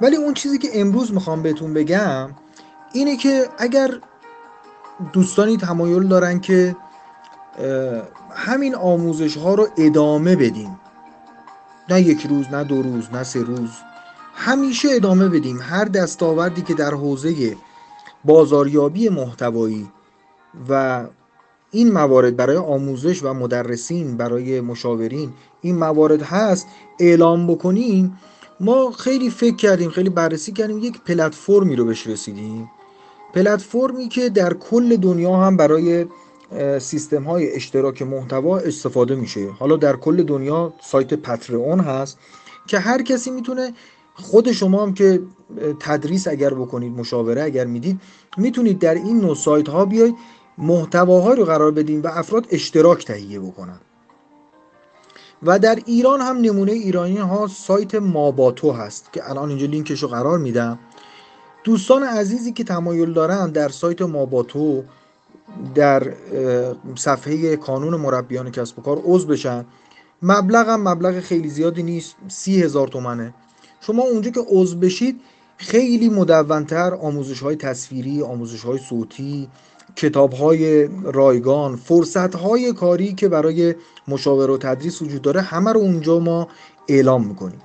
ولی اون چیزی که امروز می‌خوام بهتون بگم اینه که اگر دوستانی تمایل دارن که همین آموزش ها رو ادامه بدیم. نه یک روز نه دو روز نه سه روز. همیشه ادامه بدیم. هر دستاوردی که در حوزه بازاریابی محتوایی و این موارد برای آموزش و مدرسین برای مشاورین این موارد هست اعلام بکنیم ما خیلی فکر کردیم خیلی بررسی کردیم یک پلتفرمی رو بهش رسیدیم. پلتفرمی که در کل دنیا هم برای سیستم های اشتراک محتوا استفاده میشه. حالا در کل دنیا سایت پترئون هست که هر کسی می‌تونه خود شما هم که تدریس اگر بکنید مشاوره اگر می‌دید می‌تونید در این نوع سایت ها بیاید محتواهایی رو قرار بدین و افراد اشتراک تهیه بکنن. و در ایران هم نمونه ایرانی ها سایت ماباتو هست که الان اینجا لینکش رو قرار میدم. دوستان عزیزی که تمایل دارن در سایت ماباتو در صفحه کانون مربیان کسب و کار عضو بشن. مبلغ هم مبلغ خیلی زیادی نیست سی هزار تومنه. شما اونجا که عضو بشید خیلی مدونتر آموزش های تصویری آموزش های صوتی کتاب های رایگان فرصت های کاری که برای مشاوره و تدریس وجود داره همه رو اونجا ما اعلام می‌کنیم.